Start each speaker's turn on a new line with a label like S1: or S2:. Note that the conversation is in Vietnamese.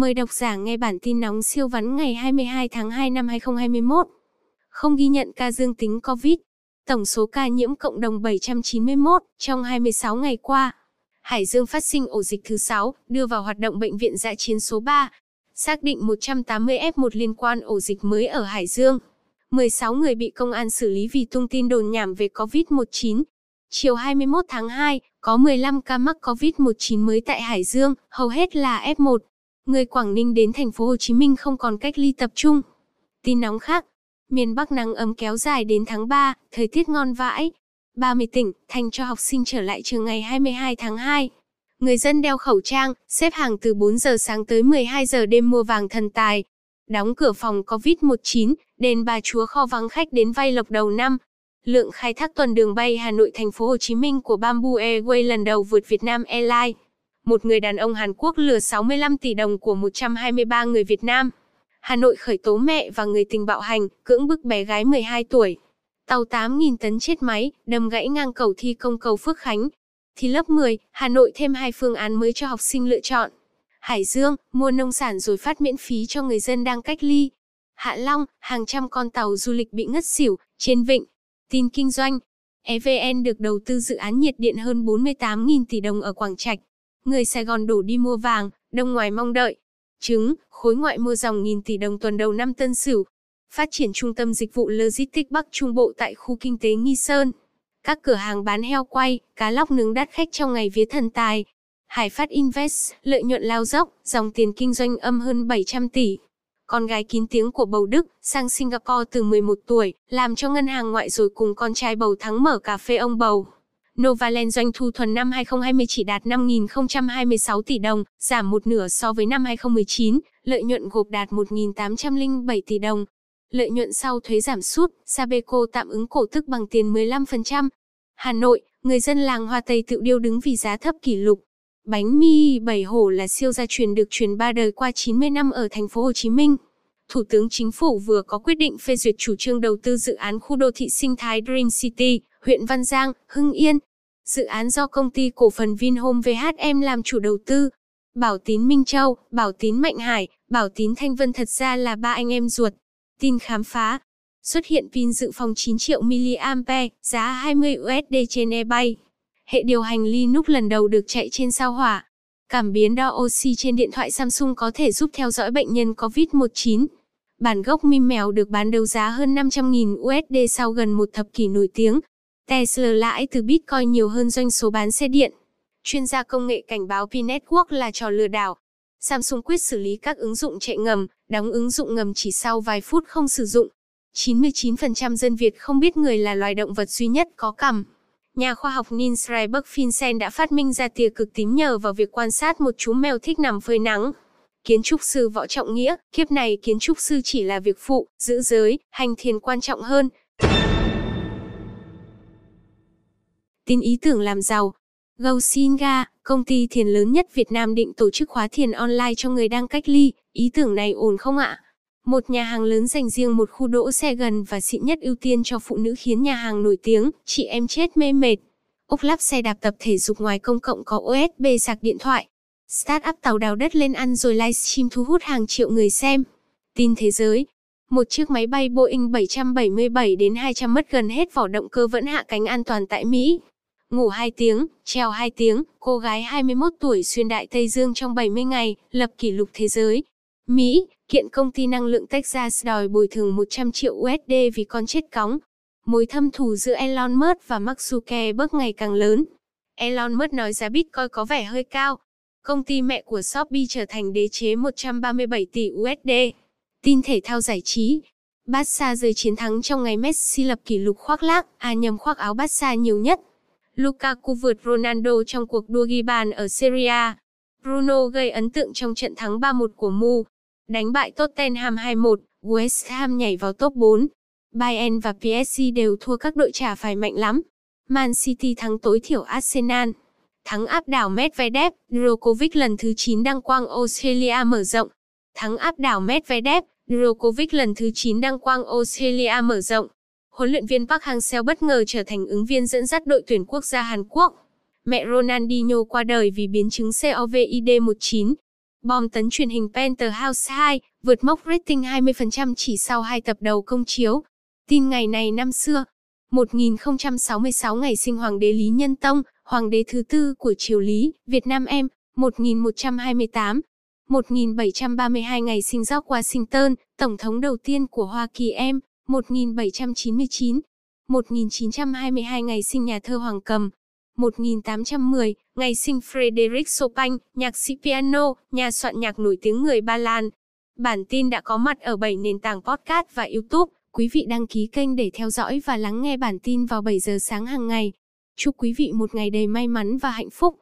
S1: Mời độc giả nghe bản tin nóng siêu vắn ngày 22 tháng 2 năm 2021. Không ghi nhận ca dương tính COVID. Tổng số ca nhiễm cộng đồng 791 trong 26 ngày qua. Hải Dương phát sinh ổ dịch thứ 6, đưa vào hoạt động bệnh viện dã chiến số 3. Xác định 180 F1 liên quan ổ dịch mới ở Hải Dương. 16 người bị công an xử lý vì tung tin đồn nhảm về COVID-19. Chiều 21 tháng 2, có 15 ca mắc COVID-19 mới tại Hải Dương, hầu hết là F1. Người Quảng Ninh đến thành phố Hồ Chí Minh không còn cách ly tập trung. Tin nóng khác, miền Bắc nắng ấm kéo dài đến tháng 3, thời tiết ngon vãi. 30 tỉnh, thành cho học sinh trở lại trường ngày 22 tháng 2. Người dân đeo khẩu trang, xếp hàng từ 4 giờ sáng tới 12 giờ đêm mua vàng thần tài. Đóng cửa phòng COVID-19, đền Bà Chúa kho vắng khách đến vay lộc đầu năm. Lượng khai thác tuần đường bay Hà Nội thành phố Hồ Chí Minh của Bamboo Airways lần đầu vượt Việt Nam Airlines. Một người đàn ông Hàn Quốc lừa 65 tỷ đồng của 123 người Việt Nam. Hà Nội khởi tố mẹ và người tình bạo hành, cưỡng bức bé gái 12 tuổi. Tàu 8.000 tấn chết máy, đâm gãy ngang cầu thi công cầu Phước Khánh. Thì lớp 10, Hà Nội thêm hai phương án mới cho học sinh lựa chọn. Hải Dương, mua nông sản rồi phát miễn phí cho người dân đang cách ly. Hạ Long, hàng trăm con tàu du lịch bị ngất xỉu, trên vịnh. Tin kinh doanh. EVN được đầu tư dự án nhiệt điện hơn 48.000 tỷ đồng ở Quảng Trạch. Người Sài Gòn đủ đi mua vàng, đông ngoài mong đợi. Trứng, khối ngoại mua dòng nghìn tỷ đồng tuần đầu năm Tân Sửu. Phát triển trung tâm dịch vụ logistics Bắc Trung Bộ tại khu kinh tế Nghi Sơn. Các cửa hàng bán heo quay, cá lóc nướng đắt khách trong ngày vía thần tài. Hải Phát Invest, lợi nhuận lao dốc, dòng tiền kinh doanh âm hơn 700 tỷ. Con gái kín tiếng của bầu Đức, sang Singapore từ 11 tuổi, làm cho ngân hàng ngoại rồi cùng con trai bầu thắng mở cà phê ông bầu. Novaland doanh thu thuần năm 2020 chỉ đạt 5.026 tỷ đồng, giảm một nửa so với năm 2019, lợi nhuận gộp đạt 1.807 tỷ đồng. Lợi nhuận sau thuế giảm sút, Sabeco tạm ứng cổ tức bằng tiền 15%. Hà Nội, người dân làng Hoa Tây tự điêu đứng vì giá thấp kỷ lục. Bánh mì bảy hổ là siêu gia truyền được truyền ba đời qua 90 năm ở thành phố Hồ Chí Minh. Thủ tướng Chính phủ vừa có quyết định phê duyệt chủ trương đầu tư dự án khu đô thị sinh thái Dream City, huyện Văn Giang, Hưng Yên. Dự án do công ty cổ phần Vinhome VHM làm chủ đầu tư. Bảo Tín Minh Châu, Bảo Tín Mạnh Hải, Bảo Tín Thanh Vân thật ra là ba anh em ruột. Tin khám phá. Xuất hiện pin dự phòng 9 triệu mAh, giá 20 USD trên eBay. Hệ điều hành Linux lần đầu được chạy trên sao hỏa. Cảm biến đo oxy trên điện thoại Samsung có thể giúp theo dõi bệnh nhân COVID-19. Bản gốc mim mèo được bán đấu giá hơn 500.000 USD sau gần một thập kỷ nổi tiếng. Tesla lãi từ Bitcoin nhiều hơn doanh số bán xe điện. Chuyên gia công nghệ cảnh báo P-Network là trò lừa đảo. Samsung quyết xử lý các ứng dụng chạy ngầm, đóng ứng dụng ngầm chỉ sau vài phút không sử dụng. 99% dân Việt không biết người là loài động vật duy nhất có cằm. Nhà khoa học Nils Reiberg Finsen đã phát minh ra tia cực tím nhờ vào việc quan sát một chú mèo thích nằm phơi nắng. Kiến trúc sư Võ Trọng Nghĩa, kiếp này kiến trúc sư chỉ là việc phụ, giữ giới, hành thiền quan trọng hơn. Tin ý tưởng làm giàu. GoSinga, công ty thiền lớn nhất Việt Nam định tổ chức khóa thiền online cho người đang cách ly. Ý tưởng này ổn không ạ? Một nhà hàng lớn dành riêng một khu đỗ xe gần và xịn nhất ưu tiên cho phụ nữ khiến nhà hàng nổi tiếng, chị em chết mê mệt. Úc lắp xe đạp tập thể dục ngoài công cộng có USB sạc điện thoại. Startup tàu đào đất lên ăn rồi livestream thu hút hàng triệu người xem. Tin thế giới. Một chiếc máy bay Boeing 777 đến 200 mất gần hết vỏ động cơ vẫn hạ cánh an toàn tại Mỹ. Ngủ 2 tiếng, treo 2 tiếng, cô gái 21 tuổi xuyên đại Tây Dương trong 70 ngày, lập kỷ lục thế giới. Mỹ, kiện công ty năng lượng Texas đòi bồi thường 100 triệu USD vì con chết cóng. Mối thâm thù giữa Elon Musk và Mark Zuckerberg ngày càng lớn. Elon Musk nói giá Bitcoin có vẻ hơi cao. Công ty mẹ của Shopee trở thành đế chế 137 tỷ USD. Tin thể thao giải trí. Barca rơi chiến thắng trong ngày Messi lập kỷ lục khoác lác, à nhầm khoác áo Barca nhiều nhất. Lukaku vượt Ronaldo trong cuộc đua ghi bàn ở Serie Bruno gây ấn tượng trong trận thắng 3-1 của Mu. Đánh bại Tottenham 2-1, West Ham nhảy vào top 4. Bayern và PSG đều thua các đội trả phải mạnh lắm. Man City thắng tối thiểu Arsenal. Thắng áp đảo Medvedev, Djokovic lần thứ 9 đăng quang Australia mở rộng. Thắng áp đảo Medvedev, Djokovic lần thứ 9 đăng quang Australia mở rộng. Huấn luyện viên Park Hang-seo bất ngờ trở thành ứng viên dẫn dắt đội tuyển quốc gia Hàn Quốc. Mẹ Ronaldinho qua đời vì biến chứng COVID-19. Bom tấn truyền hình Penthouse 2, vượt mốc rating 20% chỉ sau hai tập đầu công chiếu. Tin ngày này năm xưa, 1066 ngày sinh Hoàng đế Lý Nhân Tông, Hoàng đế thứ tư của triều Lý, Việt Nam em, 1128. 1732 ngày sinh George Washington, Tổng thống đầu tiên của Hoa Kỳ em, 1799. 1922 ngày sinh nhà thơ Hoàng Cầm. 1810, ngày sinh Frédéric Chopin, nhạc sĩ piano, nhà soạn nhạc nổi tiếng người Ba Lan. Bản tin đã có mặt ở 7 nền tảng podcast và YouTube. Quý vị đăng ký kênh để theo dõi và lắng nghe bản tin vào 7 giờ sáng hàng ngày. Chúc quý vị một ngày đầy may mắn và hạnh phúc.